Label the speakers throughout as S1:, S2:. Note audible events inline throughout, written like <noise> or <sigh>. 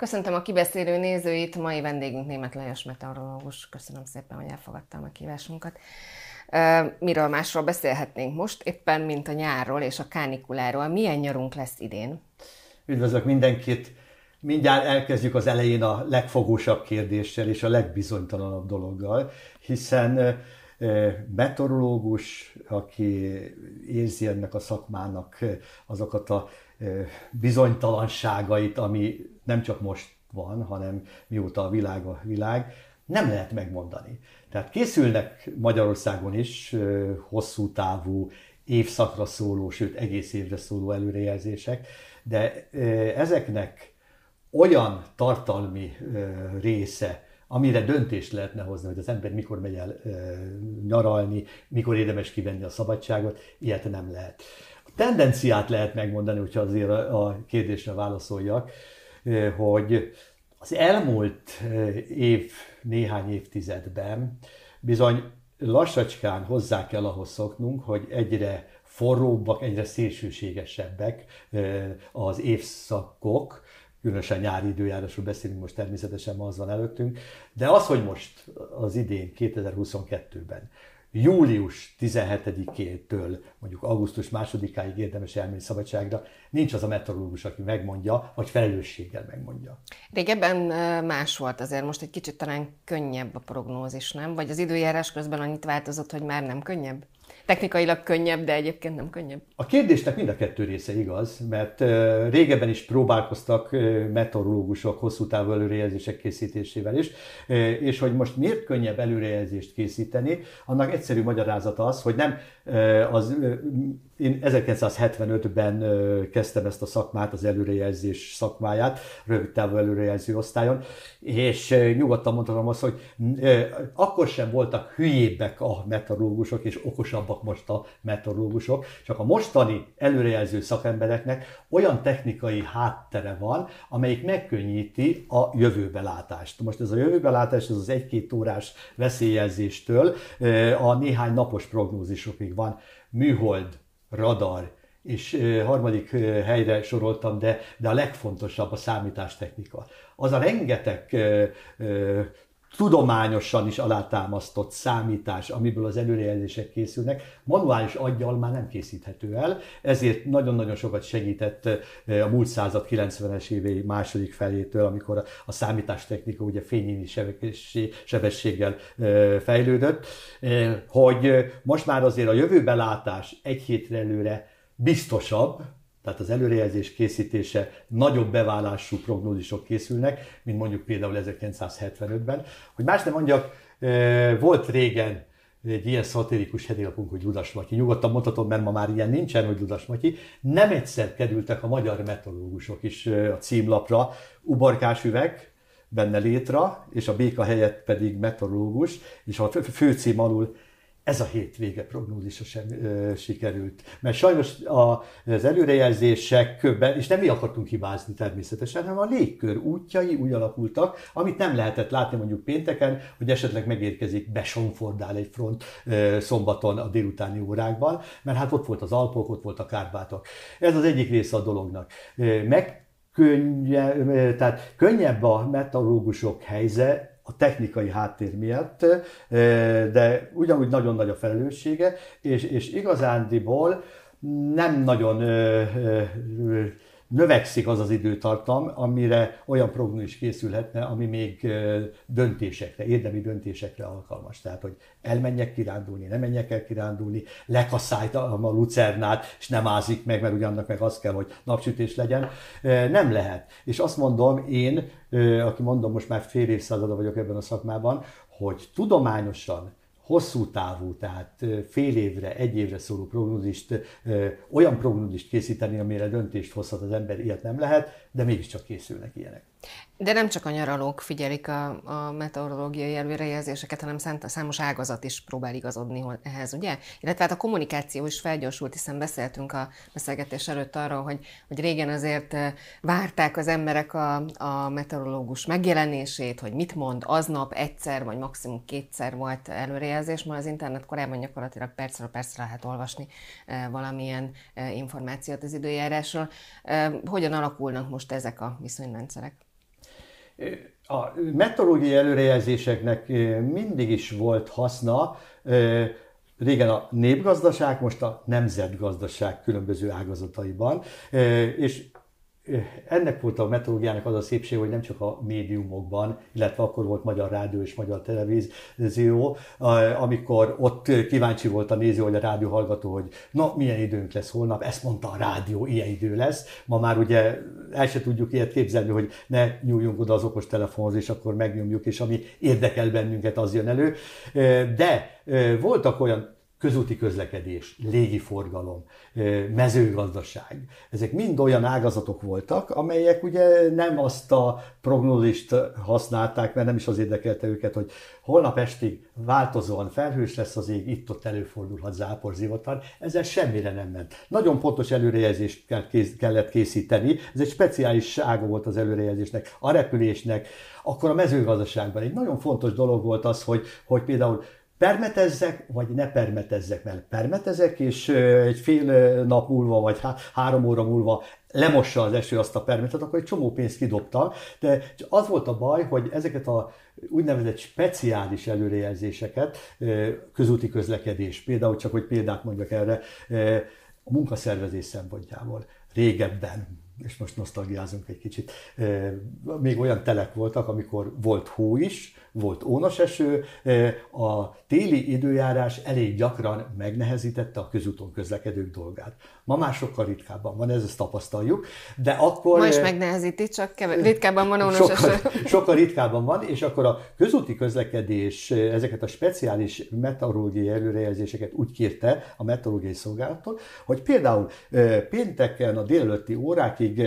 S1: Köszöntöm a kibeszélő nézőit, mai vendégünk német Lajos meteorológus. Köszönöm szépen, hogy elfogadtam a kívásunkat. Miről másról beszélhetnénk most, éppen mint a nyárról és a kánikuláról. Milyen nyarunk lesz idén?
S2: Üdvözlök mindenkit! Mindjárt elkezdjük az elején a legfogósabb kérdéssel és a legbizonytalanabb dologgal, hiszen meteorológus, aki érzi ennek a szakmának azokat a bizonytalanságait, ami nem csak most van, hanem mióta a világ a világ, nem lehet megmondani. Tehát készülnek Magyarországon is hosszú távú, évszakra szóló, sőt egész évre szóló előrejelzések, de ezeknek olyan tartalmi része, amire döntést lehetne hozni, hogy az ember mikor megy el nyaralni, mikor érdemes kivenni a szabadságot, ilyet nem lehet. A tendenciát lehet megmondani, hogyha azért a kérdésre válaszoljak, hogy az elmúlt év, néhány évtizedben bizony lassacskán hozzá kell ahhoz szoknunk, hogy egyre forróbbak, egyre szélsőségesebbek az évszakok, különösen nyári időjárásról beszélünk, most természetesen ma az van előttünk, de az, hogy most az idén, 2022-ben július 17-től mondjuk augusztus 2-áig érdemes elmenni szabadságra, nincs az a meteorológus, aki megmondja, vagy felelősséggel megmondja.
S1: Régebben más volt azért, most egy kicsit talán könnyebb a prognózis, nem? Vagy az időjárás közben annyit változott, hogy már nem könnyebb? Technikailag könnyebb, de egyébként nem könnyebb.
S2: A kérdésnek mind a kettő része igaz, mert régebben is próbálkoztak meteorológusok hosszú távú előrejelzések készítésével is, és hogy most miért könnyebb előrejelzést készíteni, annak egyszerű magyarázata az, hogy nem az én 1975-ben kezdtem ezt a szakmát, az előrejelzés szakmáját, rövid távú előrejelző osztályon, és nyugodtan mondhatom azt, hogy akkor sem voltak hülyébbek a meteorológusok, és okosabbak most a meteorológusok, csak a mostani előrejelző szakembereknek olyan technikai háttere van, amelyik megkönnyíti a jövőbelátást. Most ez a jövőbelátás, ez az egy-két órás veszélyjelzéstől a néhány napos prognózisokig van. Műhold, radar, és harmadik helyre soroltam, de, de a legfontosabb a számítástechnika. Az a rengeteg tudományosan is alátámasztott számítás, amiből az előrejelzések készülnek, manuális aggyal már nem készíthető el, ezért nagyon-nagyon sokat segített a múlt század 90-es évei második felétől, amikor a számítástechnika ugye fényéni sebességgel fejlődött, hogy most már azért a jövőbelátás egy hétre előre biztosabb, tehát az előrejelzés készítése nagyobb beválású prognózisok készülnek, mint mondjuk például 1975-ben. Hogy más nem mondjak, volt régen egy ilyen szatirikus hedélapunk, hogy Ludas Matyi. Nyugodtan mondhatom, mert ma már ilyen nincsen, hogy Ludas Matyi. Nem egyszer kerültek a magyar meteorológusok is a címlapra. Ubarkás üveg, benne létra, és a béka helyett pedig meteorológus, és a főcím alul ez a hétvége prognózisa sem ö, sikerült. Mert sajnos a, az előrejelzésekben, és nem mi akartunk hibázni természetesen, hanem a légkör útjai úgy alakultak, amit nem lehetett látni mondjuk pénteken, hogy esetleg megérkezik, besonfordál egy front ö, szombaton a délutáni órákban, mert hát ott volt az Alpok, ott volt a Kárpátok. Ez az egyik része a dolognak. Meg könnye, tehát könnyebb a meteorológusok helyzet, a technikai háttér miatt, de ugyanúgy nagyon nagy a felelőssége, és, és igazándiból nem nagyon növekszik az az időtartam, amire olyan prognózis készülhetne, ami még döntésekre, érdemi döntésekre alkalmas. Tehát, hogy elmenjek kirándulni, nem menjek el kirándulni, lekasszáltam a lucernát, és nem ázik meg, mert ugyannak meg az kell, hogy napsütés legyen. Nem lehet. És azt mondom én, aki mondom, most már fél évszázada vagyok ebben a szakmában, hogy tudományosan hosszú távú, tehát fél évre, egy évre szóló prognózist, olyan prognózist készíteni, amire döntést hozhat az ember, ilyet nem lehet, de mégiscsak készülnek ilyenek.
S1: De nem csak a nyaralók figyelik a, a meteorológiai előrejelzéseket, hanem számos ágazat is próbál igazodni ehhez, ugye? Illetve hát a kommunikáció is felgyorsult, hiszen beszéltünk a beszélgetés előtt arról, hogy, hogy régen azért várták az emberek a, a meteorológus megjelenését, hogy mit mond aznap egyszer, vagy maximum kétszer volt előrejelzés, ma az internet korábban gyakorlatilag percről percre lehet olvasni valamilyen információt az időjárásról. Hogyan alakulnak most ezek a viszonyrendszerek?
S2: A meteorológiai előrejelzéseknek mindig is volt haszna, régen a népgazdaság, most a nemzetgazdaság különböző ágazataiban, és ennek volt a meteorológiának az a szépség, hogy nem csak a médiumokban, illetve akkor volt magyar rádió és magyar televízió, amikor ott kíváncsi volt a néző, vagy a rádió hallgató, hogy na, milyen időnk lesz holnap, ezt mondta a rádió, ilyen idő lesz. Ma már ugye el se tudjuk ilyet képzelni, hogy ne nyúljunk oda az okos telefonhoz, és akkor megnyomjuk, és ami érdekel bennünket, az jön elő. De voltak olyan közúti közlekedés, légiforgalom, mezőgazdaság. Ezek mind olyan ágazatok voltak, amelyek ugye nem azt a prognózist használták, mert nem is az érdekelte őket, hogy holnap estig változóan felhős lesz az ég, itt-ott előfordulhat záporzivatar, ezzel semmire nem ment. Nagyon pontos előrejelzést kellett készíteni, ez egy speciális sága volt az előrejelzésnek, a repülésnek, akkor a mezőgazdaságban egy nagyon fontos dolog volt az, hogy, hogy például permetezzek, vagy ne permetezzek, mert permetezek, és egy fél nap múlva, vagy három óra múlva lemossa az eső azt a permetet, akkor egy csomó pénzt kidobtam, de az volt a baj, hogy ezeket a úgynevezett speciális előrejelzéseket, közúti közlekedés, például csak, hogy példát mondjak erre, a munkaszervezés szempontjából régebben, és most nosztalgiázunk egy kicsit, még olyan telek voltak, amikor volt hó is, volt ónos eső, a téli időjárás elég gyakran megnehezítette a közúton közlekedők dolgát. Ma már sokkal ritkábban van, ez ezt tapasztaljuk, de akkor...
S1: Ma is megnehezíti, csak kevés, ritkábban van ónos
S2: sokkal,
S1: eső. <laughs>
S2: Sokkal ritkábban van, és akkor a közúti közlekedés ezeket a speciális meteorológiai előrejelzéseket úgy kérte a meteorológiai szolgálattól, hogy például pénteken a délelőtti órákig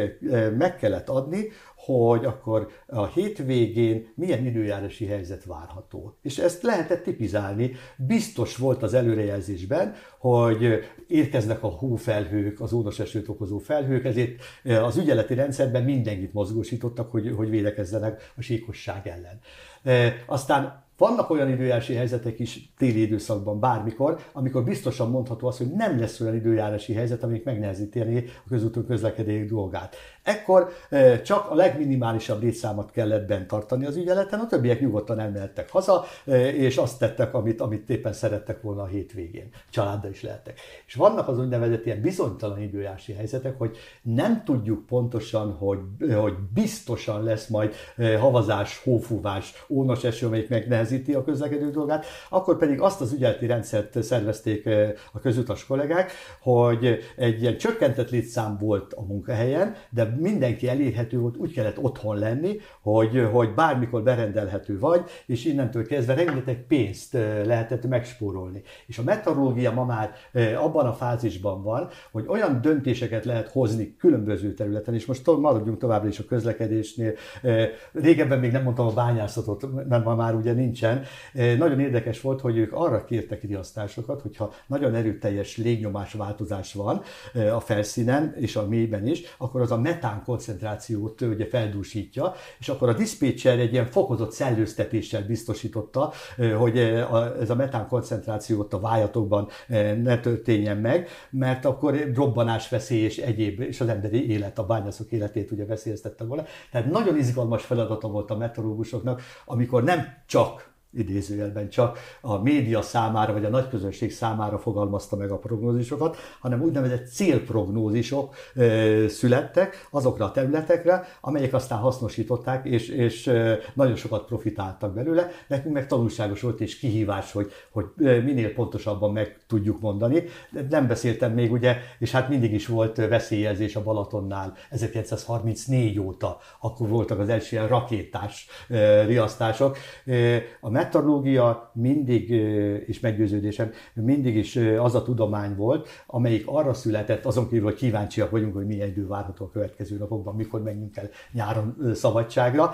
S2: meg kellett adni, hogy akkor a hétvégén milyen időjárási helyzet várható. És ezt lehetett tipizálni. Biztos volt az előrejelzésben, hogy érkeznek a hófelhők, az ónos esőt okozó felhők, ezért az ügyeleti rendszerben mindenkit mozgósítottak, hogy, hogy védekezzenek a síkosság ellen. Aztán vannak olyan időjárási helyzetek is téli időszakban, bármikor, amikor biztosan mondható az, hogy nem lesz olyan időjárási helyzet, amik megnehezíteni a közúton közlekedés dolgát. Ekkor csak a legminimálisabb létszámot kellett bent tartani az ügyeleten, a többiek nyugodtan elmehettek haza, és azt tettek, amit, amit éppen szerettek volna a hétvégén. Családdal is lehettek. És vannak az úgynevezett ilyen bizonytalan időjárási helyzetek, hogy nem tudjuk pontosan, hogy, hogy biztosan lesz majd havazás, hófúvás, ónos eső, amelyik megnehezíti a közlekedő dolgát, akkor pedig azt az ügyeleti rendszert szervezték a közutas kollégák, hogy egy ilyen csökkentett létszám volt a munkahelyen, de mindenki elérhető volt, úgy kellett otthon lenni, hogy, hogy bármikor berendelhető vagy, és innentől kezdve rengeteg pénzt lehetett megspórolni. És a meteorológia ma már abban a fázisban van, hogy olyan döntéseket lehet hozni különböző területen, és most maradjunk továbbra is a közlekedésnél. Régebben még nem mondtam a bányászatot, mert ma már ugye nincsen. Nagyon érdekes volt, hogy ők arra kértek riasztásokat, hogyha nagyon erőteljes légnyomás változás van a felszínen és a mélyben is, akkor az a metán koncentrációt ugye feldúsítja, és akkor a diszpécser egy ilyen fokozott szellőztetéssel biztosította, hogy ez a metán koncentrációt a vájatokban ne történjen meg, mert akkor robbanás veszély és egyéb, és az emberi élet, a bányászok életét ugye veszélyeztette volna. Tehát nagyon izgalmas feladata volt a meteorológusoknak, amikor nem csak idézőjelben csak a média számára, vagy a nagy közönség számára fogalmazta meg a prognózisokat, hanem úgynevezett célprognózisok ö, születtek azokra a területekre, amelyek aztán hasznosították, és, és ö, nagyon sokat profitáltak belőle. Nekünk meg tanulságos volt és kihívás, hogy, hogy minél pontosabban meg tudjuk mondani. Nem beszéltem még ugye, és hát mindig is volt veszélyezés a Balatonnál 1934 óta, akkor voltak az első ilyen rakétás ö, riasztások. A meteorológia mindig, és meggyőződésem, mindig is az a tudomány volt, amelyik arra született, azon kívül, hogy kíváncsiak vagyunk, hogy milyen idő várható a következő napokban, mikor menjünk el nyáron szabadságra,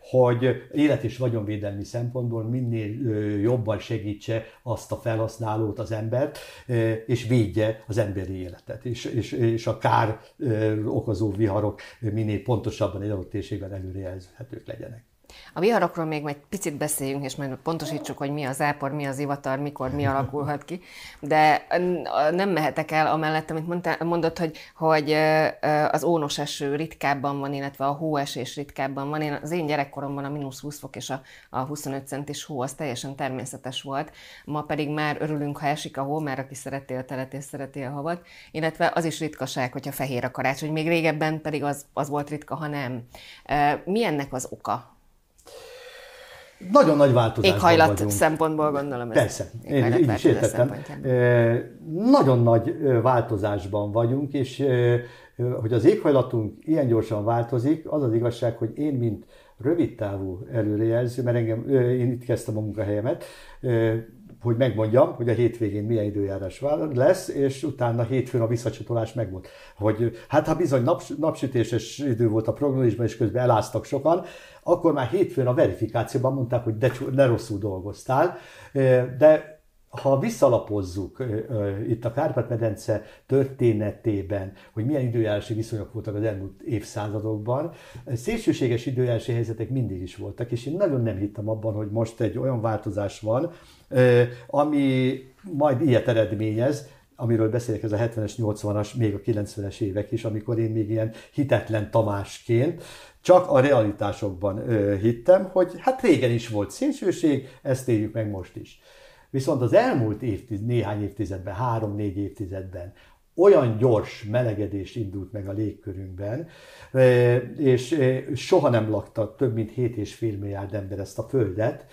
S2: hogy élet és vagyonvédelmi szempontból minél jobban segítse azt a felhasználót, az embert, és védje az emberi életet, és, és, és a kár okozó viharok minél pontosabban egy adott térségben előrejelzhetők legyenek.
S1: A viharokról még egy picit beszéljünk, és majd pontosítsuk, hogy mi az ápor, mi az ivatar, mikor mi alakulhat ki. De nem mehetek el amellett, amit mondtál, mondott, hogy, hogy az ónos eső ritkábban van, illetve a hóesés ritkábban van. Én, az én gyerekkoromban a mínusz 20 fok és a, a 25 centis hó az teljesen természetes volt. Ma pedig már örülünk, ha esik a hó, mert aki szereti a telet és szereti a havat. Illetve az is ritkaság, hogyha fehér a karácsony. Még régebben pedig az, az volt ritka, ha nem. Mi ennek az oka?
S2: Nagyon nagy változás.
S1: Éghajlat vagyunk. szempontból gondolom.
S2: Ez Persze, én így is értettem. Nagyon nagy változásban vagyunk, és hogy az éghajlatunk ilyen gyorsan változik, az az igazság, hogy én, mint rövidtávú előrejelző, mert engem, én itt kezdtem a munkahelyemet, hogy megmondjam, hogy a hétvégén milyen időjárás lesz, és utána hétfőn a visszacsatolás megmond. Hogy hát ha bizony naps, napsütéses idő volt a prognózisban, és közben eláztak sokan, akkor már hétfőn a verifikációban mondták, hogy de, ne rosszul dolgoztál, de ha visszalapozzuk itt a Kárpát-medence történetében, hogy milyen időjárási viszonyok voltak az elmúlt évszázadokban, szélsőséges időjárási helyzetek mindig is voltak, és én nagyon nem hittem abban, hogy most egy olyan változás van, ami majd ilyet eredményez, amiről beszélek, ez a 70-es, 80-as, még a 90-es évek is, amikor én még ilyen hitetlen Tamásként csak a realitásokban hittem, hogy hát régen is volt szélsőség, ezt éljük meg most is. Viszont az elmúlt évtiz, néhány évtizedben, három-négy évtizedben olyan gyors melegedés indult meg a légkörünkben, és soha nem lakta több mint 7,5 milliárd ember ezt a földet,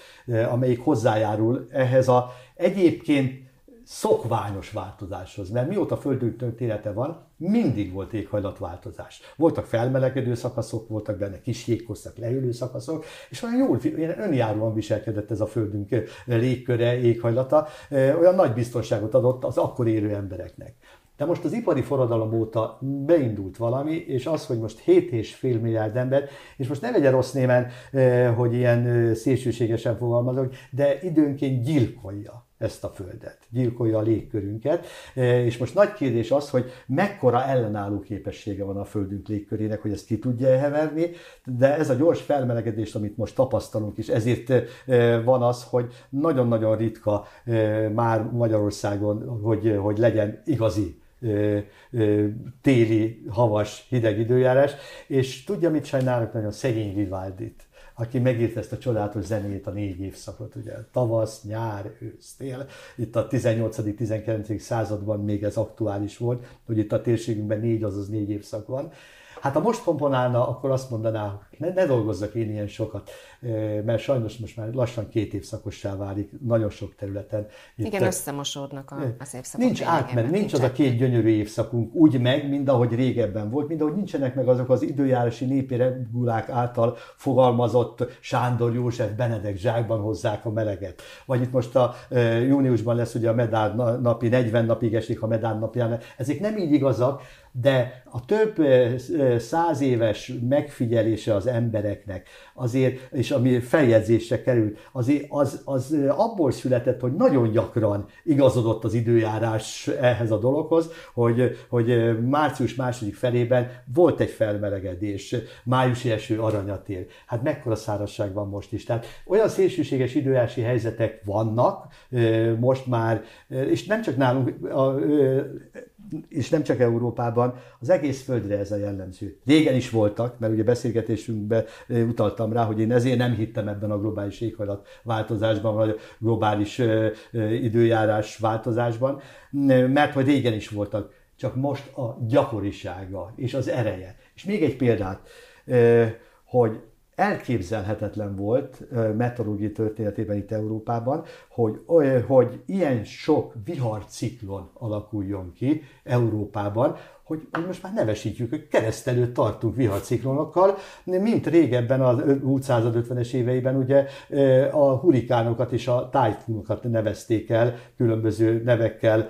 S2: amelyik hozzájárul ehhez a egyébként szokványos változáshoz, mert mióta Földünk története van, mindig volt éghajlatváltozás. Voltak felmelegedő szakaszok, voltak benne kis jégkosztak, leülő szakaszok, és olyan jól, önjáróan viselkedett ez a Földünk légköre, éghajlata, olyan nagy biztonságot adott az akkor élő embereknek. De most az ipari forradalom óta beindult valami, és az, hogy most 7,5 milliárd ember, és most ne legyen rossz némen, hogy ilyen szélsőségesen fogalmazok, de időnként gyilkolja ezt a földet, gyilkolja a légkörünket, e, és most nagy kérdés az, hogy mekkora ellenálló képessége van a földünk légkörének, hogy ezt ki tudja heverni, de ez a gyors felmelegedés, amit most tapasztalunk, és ezért e, van az, hogy nagyon-nagyon ritka e, már Magyarországon, hogy, hogy legyen igazi téli, havas, hideg időjárás, és tudja, mit sajnálok? Nagyon szegény Vivaldit aki megírta ezt a csodálatos zenét, a négy évszakot, ugye tavasz, nyár, ősz, tél. Itt a 18.-19. században még ez aktuális volt, hogy itt a térségünkben négy, azaz négy évszak van. Hát ha most komponálna, akkor azt mondaná, ne, ne dolgozzak én ilyen sokat, mert sajnos most már lassan két évszakossá válik nagyon sok területen.
S1: Itt Igen, összemosódnak a, az évszakok.
S2: Nincs átmen, nincs az a két gyönyörű évszakunk úgy meg, mint ahogy régebben volt, mint ahogy nincsenek meg azok az időjárási népi regulák által fogalmazott Sándor József Benedek zsákban hozzák a meleget. Vagy itt most a júniusban lesz ugye a medál napi, 40 napig esik a medál napján. Ezek nem így igazak, de a több száz éves megfigyelése az embereknek, azért, és ami feljegyzésre került, azért az, az abból született, hogy nagyon gyakran igazodott az időjárás ehhez a dologhoz, hogy, hogy március második felében volt egy felmelegedés, májusi eső aranyat ér. Hát mekkora szárazság van most is. Tehát olyan szélsőséges időjárási helyzetek vannak most már, és nem csak nálunk, a, és nem csak Európában, az egész földre ez a jellemző. Régen is voltak, mert ugye beszélgetésünkben utaltam rá, hogy én ezért nem hittem ebben a globális éghajlat változásban, vagy globális időjárás változásban, mert hogy régen is voltak, csak most a gyakorisága és az ereje. És még egy példát, hogy elképzelhetetlen volt meteorológiai történetében itt Európában, hogy, hogy ilyen sok viharciklon alakuljon ki Európában, hogy most már nevesítjük, hogy keresztelőt tartunk viharciklonokkal, mint régebben az 550-es éveiben ugye a hurikánokat és a tájfunokat nevezték el különböző nevekkel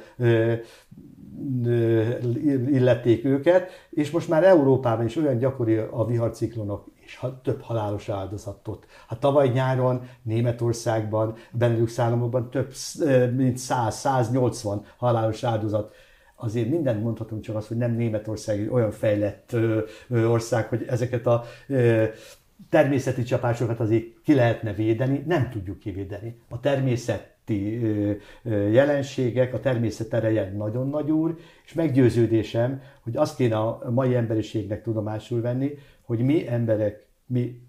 S2: illették őket, és most már Európában is olyan gyakori a viharciklonok és több halálos áldozatot. Hát tavaly nyáron Németországban, Benelux államokban több mint 100-180 halálos áldozat azért mindent mondhatunk, csak az, hogy nem Németország egy olyan fejlett ország, hogy ezeket a természeti csapásokat azért ki lehetne védeni, nem tudjuk kivédeni. A természeti jelenségek, a természet ereje nagyon nagy úr, és meggyőződésem, hogy azt kéne a mai emberiségnek tudomásul venni, hogy mi emberek, mi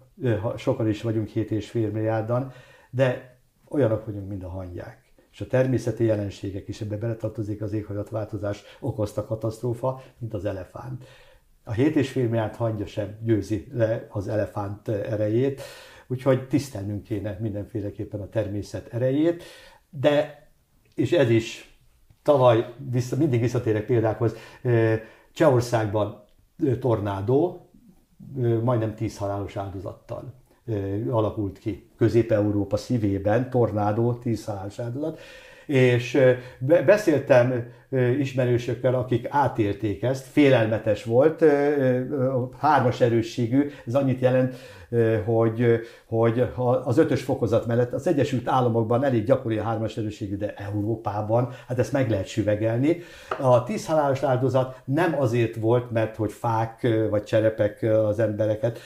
S2: sokan is vagyunk, 7,5 milliárdan, de olyanok vagyunk, mint a hangyák. És a természeti jelenségek is ebbe beletartozik az éghajlatváltozás okozta katasztrófa, mint az elefánt. A 7,5 milliárd hangya sem győzi le az elefánt erejét, úgyhogy tisztelnünk kéne mindenféleképpen a természet erejét, de, és ez is tavaly, vissza, mindig visszatérek példákhoz, Csehországban tornádó, majdnem 10 halálos áldozattal alakult ki. Közép-Európa szívében, tornádó, 10 halálos áldozat. És beszéltem ismerősökkel, akik átélték ezt, félelmetes volt, hármas erősségű, ez annyit jelent, hogy, hogy az ötös fokozat mellett az Egyesült Államokban elég gyakori a hármas erősségű, de Európában, hát ezt meg lehet süvegelni. A tíz halálos áldozat nem azért volt, mert hogy fák vagy cserepek az embereket,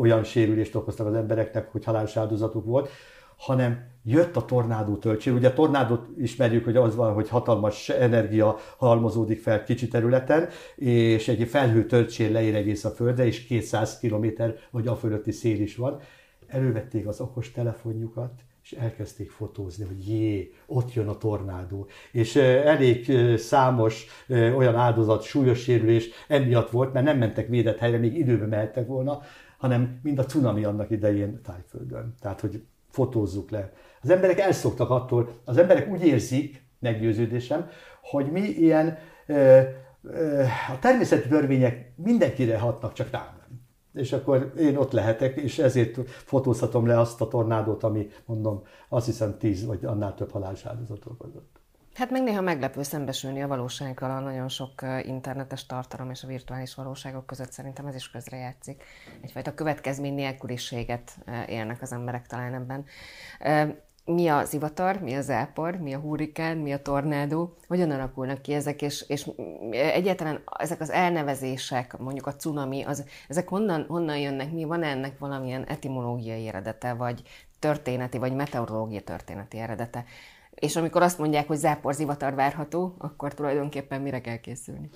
S2: olyan sérülést okoztak az embereknek, hogy halálos áldozatuk volt, hanem jött a tornádó töltség. Ugye a tornádót ismerjük, hogy az van, hogy hatalmas energia halmozódik fel kicsi területen, és egy felhő töltsér leér egész a földre, és 200 km vagy a fölötti szél is van. Elővették az okos telefonjukat, és elkezdték fotózni, hogy jé, ott jön a tornádó. És elég számos olyan áldozat, súlyos sérülés emiatt volt, mert nem mentek védett helyre, még időben mehettek volna, hanem mind a cunami annak idején Tájföldön. Tehát, hogy fotózzuk le. Az emberek elszoktak attól, az emberek úgy érzik, meggyőződésem, hogy mi ilyen ö, ö, a természeti törvények mindenkire hatnak, csak rám nem. És akkor én ott lehetek, és ezért fotózhatom le azt a tornádót, ami mondom, azt hiszem tíz vagy annál több halálos áldozatot okozott.
S1: Hát meg néha meglepő szembesülni a valósággal a nagyon sok internetes tartalom és a virtuális valóságok között. Szerintem ez is közrejátszik. Egyfajta következmény nélküliséget élnek az emberek talán ebben. Mi a zivatar, mi a zápor, mi a hurrikán, mi a tornádó, hogyan alakulnak ki ezek, és, és egyáltalán ezek az elnevezések, mondjuk a cunami, az, ezek honnan, honnan jönnek, mi van ennek valamilyen etimológiai eredete, vagy történeti, vagy meteorológia történeti eredete? És amikor azt mondják, hogy zápor zivatar várható, akkor tulajdonképpen mire kell készülni?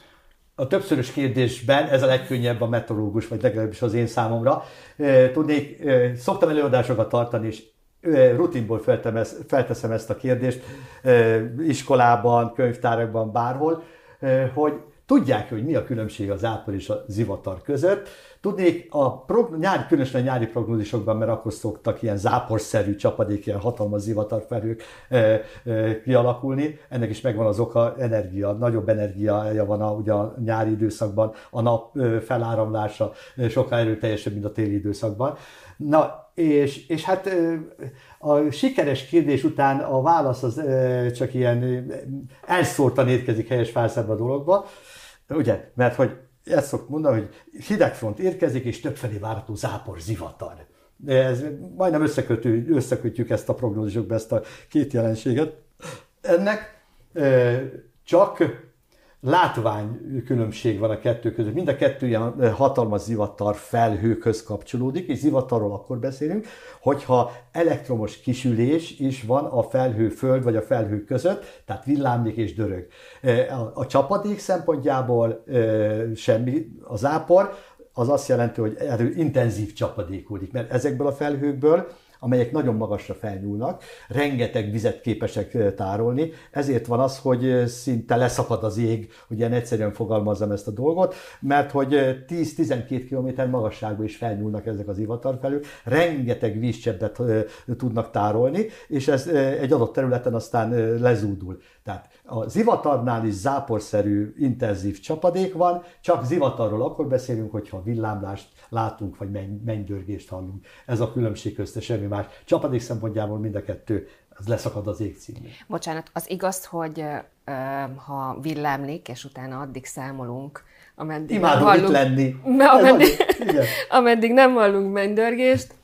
S2: A többszörös kérdésben ez a legkönnyebb a meteorológus, vagy legalábbis az én számomra. Tudnék, szoktam előadásokat tartani, és rutinból felteszem ezt a kérdést iskolában, könyvtárakban, bárhol, hogy tudják, hogy mi a különbség az zápor és a zivatar között, Tudnék, a prog- nyári, különösen a nyári prognózisokban, mert akkor szoktak ilyen záporszerű csapadék, ilyen hatalmas zivatarfelhők e, e, kialakulni. Ennek is megvan az oka, energia, nagyobb energiája van a, ugye a nyári időszakban, a nap e, feláramlása sokkal erőteljesebb, mint a téli időszakban. Na, és, és hát a sikeres kérdés után a válasz az csak ilyen elszórtan érkezik helyes felszebb a dologba, ugye, mert hogy ezt szoktuk mondani, hogy hidegfront érkezik, és többfelé várható zápor, zivatar. Ez, majdnem összekötő, összekötjük ezt a prognózisokba, ezt a két jelenséget. Ennek csak látvány különbség van a kettő között. Mind a kettő ilyen hatalmas zivatar felhőkhöz kapcsolódik, és zivatarról akkor beszélünk, hogyha elektromos kisülés is van a felhő föld vagy a felhő között, tehát villámlik és dörög. A, csapadék szempontjából semmi, a zápor, az azt jelenti, hogy intenzív csapadékodik, mert ezekből a felhőkből amelyek nagyon magasra felnyúlnak, rengeteg vizet képesek tárolni, ezért van az, hogy szinte leszakad az ég, hogy ilyen egyszerűen fogalmazzam ezt a dolgot, mert hogy 10-12 km magasságban is felnyúlnak ezek az ivatarfelők, rengeteg vízcseppet tudnak tárolni, és ez egy adott területen aztán lezúdul. Tehát a zivatarnál is záporszerű, intenzív csapadék van, csak zivatarról akkor beszélünk, hogyha villámlást látunk, vagy mennydörgést hallunk. Ez a különbség közte semmi más. Csapadék szempontjából mind a kettő, az leszakad az égcímén.
S1: Bocsánat, az igaz, hogy uh, ha villámlik, és utána addig számolunk,
S2: ameddig Imádom nem hallunk, lenni.
S1: Ameddig, <laughs> ameddig nem hallunk mennydörgést,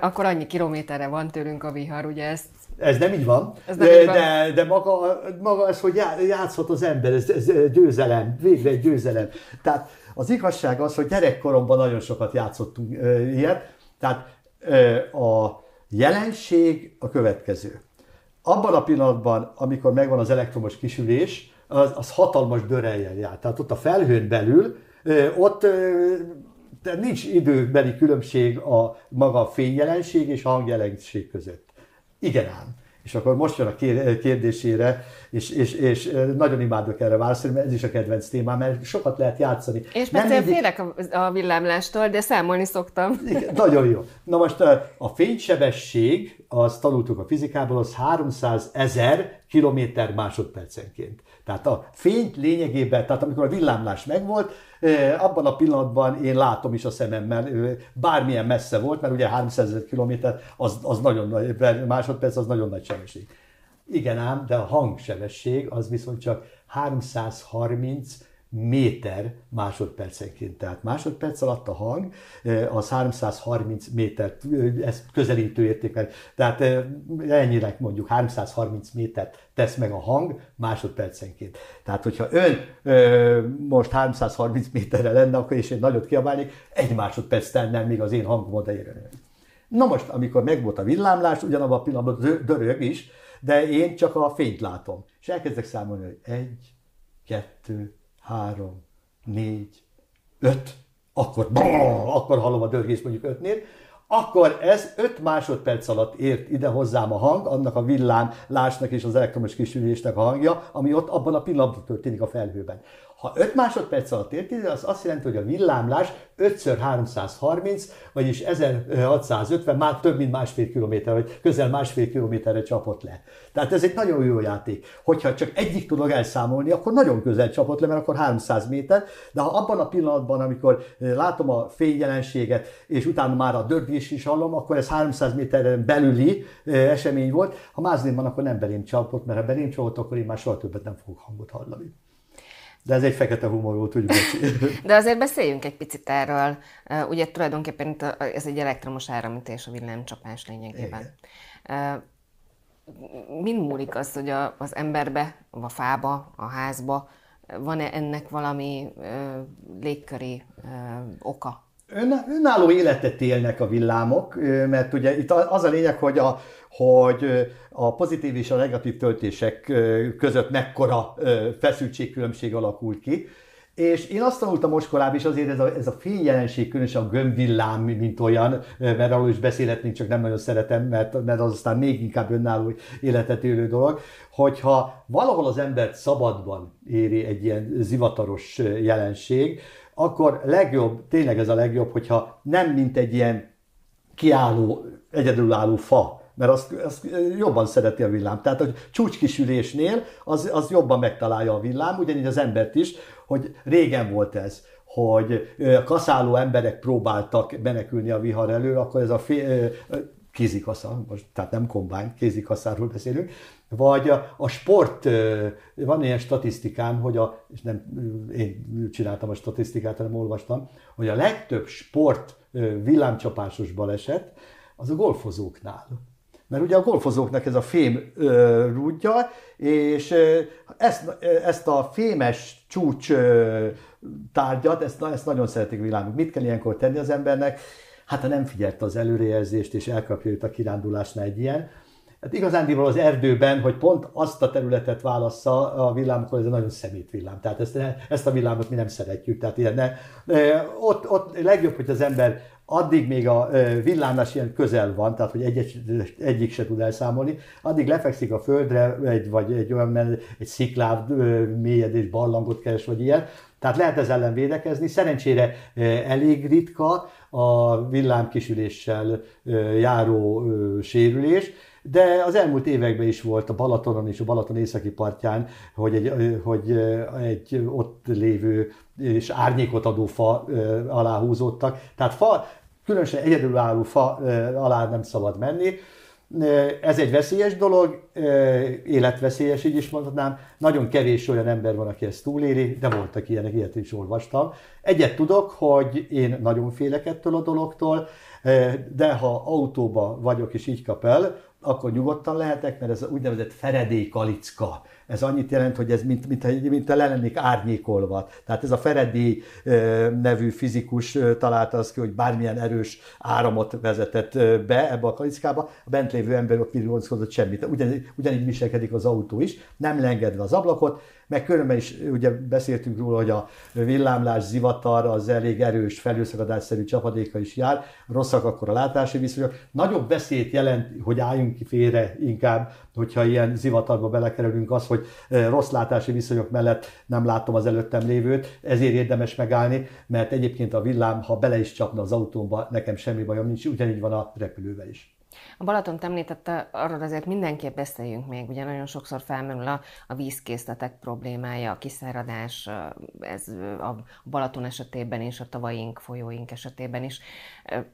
S1: akkor annyi kilométerre van tőlünk a vihar, ugye ezt
S2: Ez nem így van,
S1: Ez nem
S2: de,
S1: így van.
S2: de, de maga, maga ez, hogy já- játszhat az ember, ez, ez győzelem, végre egy győzelem. Tehát az igazság az, hogy gyerekkoromban nagyon sokat játszottunk ö, ilyet, tehát ö, a jelenség a következő. Abban a pillanatban, amikor megvan az elektromos kisülés, az, az hatalmas dörreljen jár. Tehát ott a felhőn belül, ö, ott de nincs időbeli különbség a maga a fényjelenség és a hangjelenség között. Igen ám. És akkor most jön a kér- kérdésére, és, és, és nagyon imádok erre válaszolni, mert ez is a kedvenc témám, mert sokat lehet játszani.
S1: És persze
S2: mindig-
S1: félek a, villámlástól, de számolni szoktam. <laughs>
S2: igen, nagyon jó. Na most a fénysebesség, azt tanultuk a fizikából, az 300 ezer kilométer másodpercenként. Tehát a fényt lényegében, tehát amikor a villámlás megvolt, abban a pillanatban én látom is a szememmel, bármilyen messze volt, mert ugye 300 ezer kilométer, az, az nagyon nagy, per másodperc, az nagyon nagy sebesség. Igen ám, de a hangsebesség az viszont csak 330 méter másodpercenként. Tehát másodperc alatt a hang az 330 méter, ez közelítő értékek. Tehát eh, ennyire mondjuk 330 métert tesz meg a hang másodpercenként. Tehát, hogyha ön ö, most 330 méterre lenne, akkor és én nagyot kiabálnék, egy másodperc tenne, még az én hangom odaérne. Na most, amikor megvolt a villámlás, ugyanabban a pillanatban dö- dörög is, de én csak a fényt látom. És elkezdek számolni, hogy egy, kettő, három, négy, öt, akkor, brrr, akkor hallom a dörgést mondjuk ötnél, akkor ez 5 másodperc alatt ért ide hozzám a hang, annak a villámlásnak és az elektromos kisülésnek a hangja, ami ott abban a pillanatban történik a felhőben. Ha 5 másodperc alatt ért ide, az azt jelenti, hogy a villámlás 5x330, vagyis 1650, már több mint másfél kilométer, vagy közel másfél kilométerre csapott le. Tehát ez egy nagyon jó játék. Hogyha csak egyik tudok elszámolni, akkor nagyon közel csapott le, mert akkor 300 méter, de ha abban a pillanatban, amikor látom a fényjelenséget, és utána már a dörgés is hallom, akkor ez 300 méteren belüli esemény volt. Ha mázném van, akkor nem belém csapott, mert ha belém csapott, akkor én már soha többet nem fogok hangot hallani. De ez egy fekete humor volt, úgy <laughs>
S1: De azért beszéljünk egy picit erről. Ugye tulajdonképpen itt ez egy elektromos áramütés, a villámcsapás lényegében. Uh, Mind múlik az, hogy a, az emberbe, a fába, a házba van-e ennek valami uh, légköri oka?
S2: Ön, önálló életet élnek a villámok, mert ugye itt az a lényeg, hogy a, hogy a pozitív és a negatív töltések között mekkora feszültségkülönbség alakul ki. És én azt tanultam oskolában, és azért ez a, ez a fényjelenség, különösen a gömbvillám, mint olyan, mert arról is beszélhetnénk, csak nem nagyon szeretem, mert, mert az aztán még inkább önálló életet élő dolog, hogyha valahol az embert szabadban éri egy ilyen zivataros jelenség, akkor legjobb, tényleg ez a legjobb, hogyha nem mint egy ilyen kiálló, egyedülálló fa, mert azt, azt jobban szereti a villám. Tehát, hogy csúcskisülésnél az, az jobban megtalálja a villám, ugyanígy az embert is, hogy régen volt ez, hogy ö, kaszáló emberek próbáltak menekülni a vihar elől, akkor ez a fél, kézikasza, most, tehát nem kombány, kézikaszáról beszélünk, vagy a, a sport, van ilyen statisztikám, hogy a, és nem én csináltam a statisztikát, hanem olvastam, hogy a legtöbb sport villámcsapásos baleset az a golfozóknál. Mert ugye a golfozóknak ez a fém ö, rúdja, és ezt, ezt a fémes csúcs ö, tárgyat, ezt, ezt nagyon szeretik világok. Mit kell ilyenkor tenni az embernek? Hát ha nem figyelte az előrejelzést, és elkapja őt a kirándulásnál egy ilyen, Hát igazándiból az erdőben, hogy pont azt a területet válassza a villámkor, ez egy nagyon szemét villám. Tehát ezt, ezt a villámot mi nem szeretjük. Tehát ilyen ne, ott, ott legjobb, hogy az ember addig még a villámlás ilyen közel van, tehát hogy egy, egyik se tud elszámolni, addig lefekszik a földre, egy, vagy egy olyan egy sziklát, mélyedés, barlangot keres, vagy ilyen. Tehát lehet ez ellen védekezni. Szerencsére elég ritka a villámkisüléssel járó sérülés, de az elmúlt években is volt a Balatonon és a Balaton északi partján, hogy egy, hogy egy ott lévő és árnyékot adó fa alá húzódtak. Tehát fa, különösen egyedülálló fa alá nem szabad menni. Ez egy veszélyes dolog, életveszélyes, így is mondhatnám. Nagyon kevés olyan ember van, aki ezt túléli, de voltak ilyenek, ilyet is olvastam. Egyet tudok, hogy én nagyon félek ettől a dologtól, de ha autóba vagyok és így kap el, akkor nyugodtan lehetek, mert ez úgynevezett feredély kalicka. Ez annyit jelent, hogy ez mint, mint, mint le lennék árnyékolva. Tehát ez a Feredély nevű fizikus találta azt ki, hogy bármilyen erős áramot vezetett be ebbe a kalickába, a bent lévő ember ott virgonzkodott semmit. Ugyanígy, ugyanígy viselkedik az autó is, nem lengedve az ablakot, meg különben is ugye beszéltünk róla, hogy a villámlás, zivatar az elég erős felőszakadásszerű csapadéka is jár, rosszak akkor a látási viszonyok. Nagyobb veszélyt jelent, hogy álljunk ki félre inkább, hogyha ilyen zivatarba belekerülünk az, hogy eh, rossz látási viszonyok mellett nem látom az előttem lévőt, ezért érdemes megállni, mert egyébként a villám, ha bele is csapna az autómba, nekem semmi bajom nincs, ugyanígy van a repülővel is.
S1: A Balaton említette, arról azért mindenképp beszéljünk még, ugye nagyon sokszor felmerül a, a vízkészletek problémája, a kiszáradás, ez a Balaton esetében is, a tavaink, folyóink esetében is.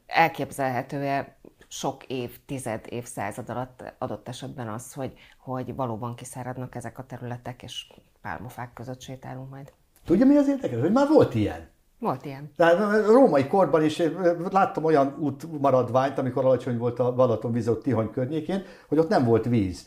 S1: Elképzelhető-e sok év, tized, évszázad alatt adott esetben az, hogy, hogy valóban kiszáradnak ezek a területek, és pálmafák között sétálunk majd?
S2: Tudja, mi az érdekes? Hogy már volt ilyen.
S1: Volt ilyen.
S2: A római korban is láttam olyan útmaradványt, amikor alacsony volt a Balaton víz ott Tihany környékén, hogy ott nem volt víz.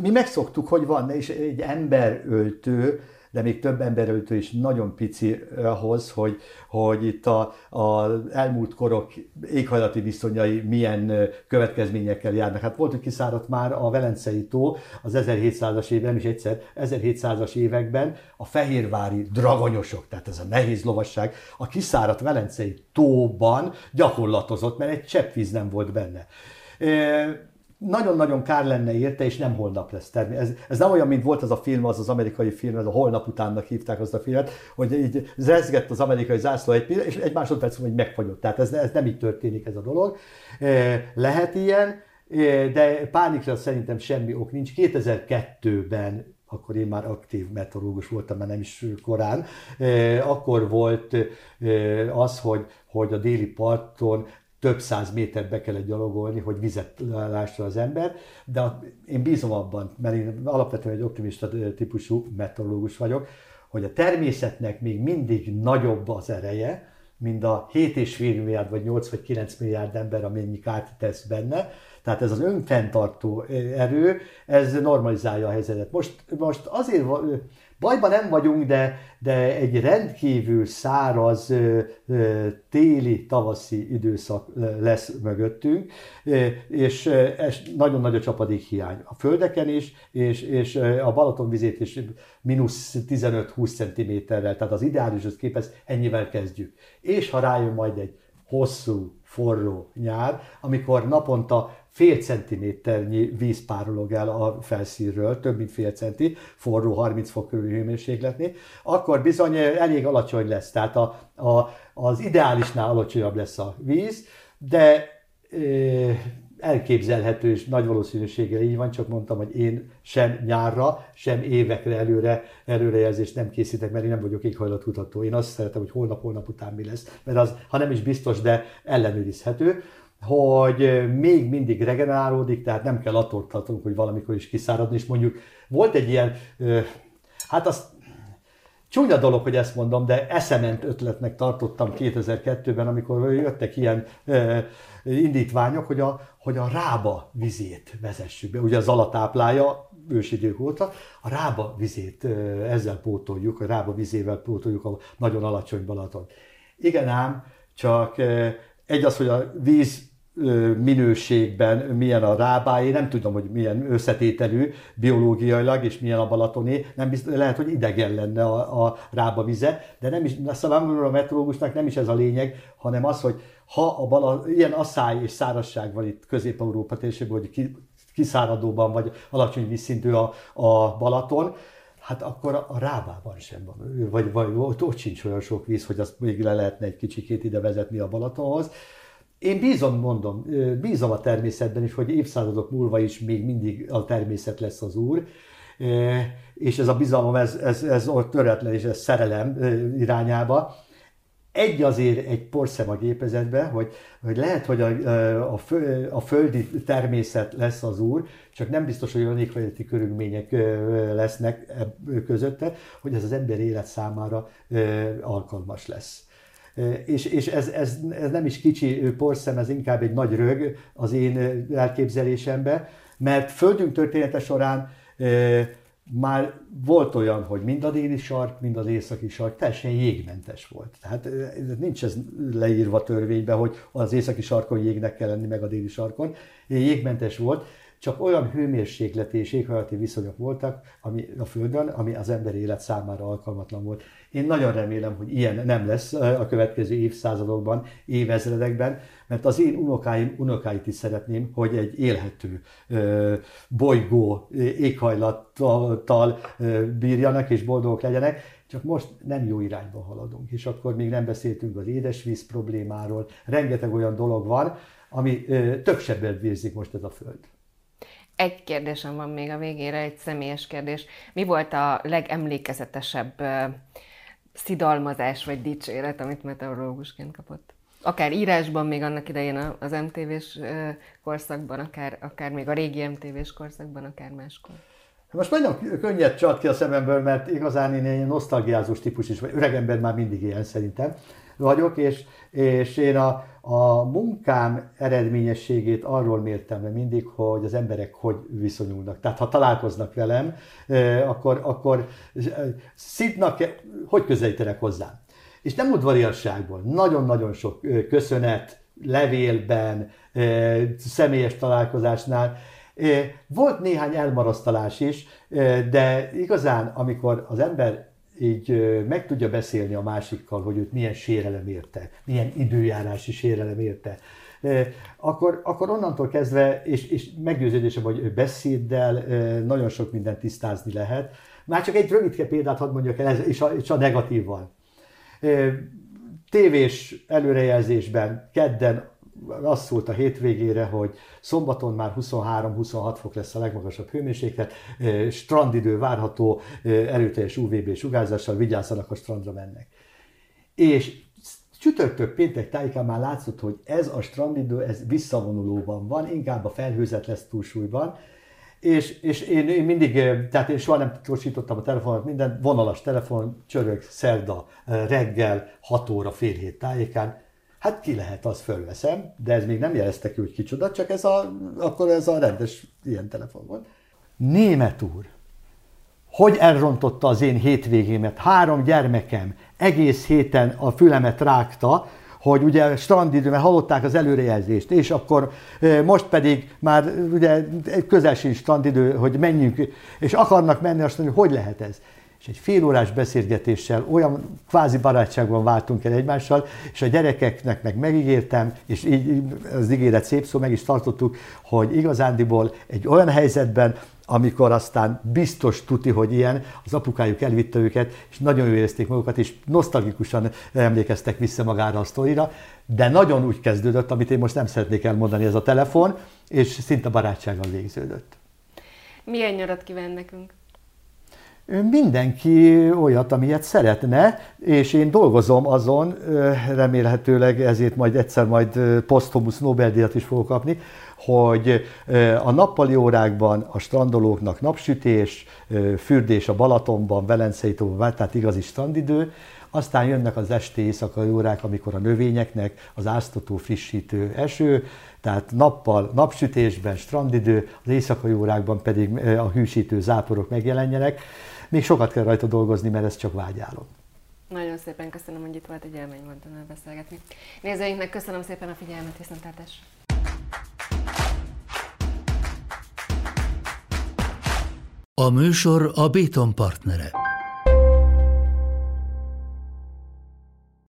S2: Mi megszoktuk, hogy van, és egy emberöltő, de még több emberöltő is nagyon pici ahhoz, hogy, hogy itt a, a elmúlt korok éghajlati viszonyai milyen következményekkel járnak. Hát volt, hogy kiszáradt már a Velencei tó az 1700-as években, nem is egyszer, 1700-as években a fehérvári dragonyosok, tehát ez a nehéz lovasság, a kiszáradt Velencei tóban gyakorlatozott, mert egy csepp nem volt benne nagyon-nagyon kár lenne érte, és nem holnap lesz termés. Ez, ez nem olyan, mint volt az a film, az az amerikai film, ez a holnap utánnak hívták azt a filmet, hogy így rezgett az amerikai zászló egy pillanat, és egy másodperc hogy megfagyott. Tehát ez, ez nem így történik ez a dolog. Lehet ilyen, de pánikra szerintem semmi ok nincs. 2002-ben akkor én már aktív meteorológus voltam, mert nem is korán, akkor volt az, hogy, hogy a déli parton több száz métert be kellett gyalogolni, hogy vizet lásson az ember, de én bízom abban, mert én alapvetően egy optimista típusú meteorológus vagyok, hogy a természetnek még mindig nagyobb az ereje, mint a 7,5 milliárd, vagy 8 vagy 9 milliárd ember, amennyi kárt tesz benne. Tehát ez az önfenntartó erő, ez normalizálja a helyzetet. Most, most azért Bajban nem vagyunk, de, de egy rendkívül száraz téli, tavaszi időszak lesz mögöttünk, és nagyon nagy a csapadék hiány. A földeken is, és, és a Balaton vizét is mínusz 15-20 cm-rel, tehát az ideálishoz képest ennyivel kezdjük. És ha rájön majd egy hosszú, forró nyár, amikor naponta fél centiméternyi víz párolog el a felszínről, több mint fél centi, forró 30 fok körül hőmérsékletnél, akkor bizony elég alacsony lesz. Tehát a, a, az ideálisnál alacsonyabb lesz a víz, de e, elképzelhető és nagy valószínűséggel így van, csak mondtam, hogy én sem nyárra, sem évekre előre előrejelzést nem készítek, mert én nem vagyok éghajlatkutató. Én azt szeretem, hogy holnap-holnap után mi lesz, mert az, ha nem is biztos, de ellenőrizhető hogy még mindig regenerálódik, tehát nem kell attól tartunk, hogy valamikor is kiszáradni, és mondjuk volt egy ilyen, hát azt csúnya dolog, hogy ezt mondom, de eszement ötletnek tartottam 2002-ben, amikor jöttek ilyen indítványok, hogy a, hogy a rába vizét vezessük be. Ugye az alatáplája ősidők óta, a rába vizét ezzel pótoljuk, a rába vizével pótoljuk a nagyon alacsony Balaton. Igen ám, csak egy az, hogy a víz minőségben milyen a rábáé, nem tudom, hogy milyen összetételű biológiailag, és milyen a Balatoné, nem biztos, lehet, hogy idegen lenne a, a rába vize, de nem is, szóval a meteorológusnak nem is ez a lényeg, hanem az, hogy ha a bala, ilyen asszály és szárazság van itt Közép-Európa térségben, hogy kiszáradóban vagy alacsony vízszintű a, a Balaton, hát akkor a Rábában sem van, vagy, vagy ott, ott sincs olyan sok víz, hogy azt még le lehetne egy kicsikét ide vezetni a Balatonhoz. Én bízom, mondom, bízom a természetben is, hogy évszázadok múlva is még mindig a természet lesz az úr, és ez a bizalom, ez, ez, ez töretlen, és ez szerelem irányába. Egy azért egy porszem a gépezetben, hogy, hogy lehet, hogy a, a, fő, a földi természet lesz az úr, csak nem biztos, hogy olyan éghajlati körülmények lesznek közötte, hogy ez az ember élet számára alkalmas lesz. És, és ez, ez, ez nem is kicsi porszem, ez inkább egy nagy rög az én elképzelésembe, Mert földünk története során már volt olyan, hogy mind a déli sark, mind az északi sark teljesen jégmentes volt. Tehát nincs ez leírva törvénybe, hogy az északi sarkon jégnek kell lenni, meg a déli sarkon. Jégmentes volt, csak olyan hőmérsékleti és éghajlati viszonyok voltak ami a Földön, ami az ember élet számára alkalmatlan volt. Én nagyon remélem, hogy ilyen nem lesz a következő évszázadokban, évezredekben, mert az én unokáim unokáit is szeretném, hogy egy élhető bolygó éghajlattal bírjanak és boldogok legyenek, csak most nem jó irányba haladunk, és akkor még nem beszéltünk az édesvíz problémáról, rengeteg olyan dolog van, ami több sebbet bírzik most ez a Föld.
S1: Egy kérdésem van még a végére, egy személyes kérdés. Mi volt a legemlékezetesebb szidalmazás vagy dicséret, amit meteorológusként kapott? Akár írásban, még annak idején az MTV-s korszakban, akár, akár még a régi MTV-s korszakban, akár máskor.
S2: Most nagyon könnyed csat ki a szememből, mert igazán én egy nosztalgiázós típus is vagy. Öregember már mindig ilyen szerintem vagyok, és, és én a, a munkám eredményességét arról mértem le mindig, hogy az emberek hogy viszonyulnak. Tehát ha találkoznak velem, akkor, akkor szitnak, hogy közelítenek hozzám. És nem udvariasságból, nagyon-nagyon sok köszönet, levélben, személyes találkozásnál. Volt néhány elmarasztalás is, de igazán, amikor az ember így meg tudja beszélni a másikkal, hogy őt milyen sérelem érte, milyen időjárási sérelem érte, akkor, akkor onnantól kezdve, és, és meggyőződésem, hogy beszéddel nagyon sok mindent tisztázni lehet. Már csak egy rövid példát hadd mondjak el, és a, és a negatívval. Tévés előrejelzésben kedden az szólt a hétvégére, hogy szombaton már 23-26 fok lesz a legmagasabb hőmérséklet, strandidő várható, erőteljes UVB sugárzással, vigyázzanak a strandra mennek. És csütörtök péntek tájékán már látszott, hogy ez a strandidő, ez visszavonulóban van, inkább a felhőzet lesz túlsúlyban, és, és én, én mindig, tehát én soha nem gyorsítottam a telefonot, minden vonalas telefon, csörög, szerda, reggel, 6 óra, fél hét tájékán, Hát ki lehet, az fölveszem, de ez még nem jelezte ki, hogy kicsoda, csak ez a, akkor ez a rendes ilyen telefon volt. Német úr, hogy elrontotta az én hétvégémet, három gyermekem egész héten a fülemet rágta, hogy ugye strandidő, mert hallották az előrejelzést, és akkor most pedig már ugye közel sincs strandidő, hogy menjünk, és akarnak menni, azt mondani, hogy lehet ez? És egy fél órás beszélgetéssel olyan kvázi barátságban váltunk el egymással, és a gyerekeknek meg megígértem, és így az ígéret szép szó, meg is tartottuk, hogy igazándiból egy olyan helyzetben, amikor aztán biztos tuti, hogy ilyen, az apukájuk elvitte őket, és nagyon jól érezték magukat, és nosztalgikusan emlékeztek vissza magára a sztorira, de nagyon úgy kezdődött, amit én most nem szeretnék elmondani, ez a telefon, és szinte barátsággal végződött.
S1: Milyen nyarat kíván nekünk?
S2: Mindenki olyat, amilyet szeretne, és én dolgozom azon, remélhetőleg ezért majd egyszer majd poszthomus Nobel-díjat is fogok kapni, hogy a nappali órákban a strandolóknak napsütés, fürdés a Balatonban, Velencei tóban, tehát igazi strandidő, aztán jönnek az esti éjszakai órák, amikor a növényeknek az áztató, frissítő eső, tehát nappal, napsütésben, strandidő, az éjszakai órákban pedig a hűsítő záporok megjelenjenek még sokat kell rajta dolgozni, mert ez csak vágyálom.
S1: Nagyon szépen köszönöm, hogy itt volt egy élmény volt beszélgetni. Nézőinknek köszönöm szépen a figyelmet, viszontlátás!
S3: A műsor a Béton partnere.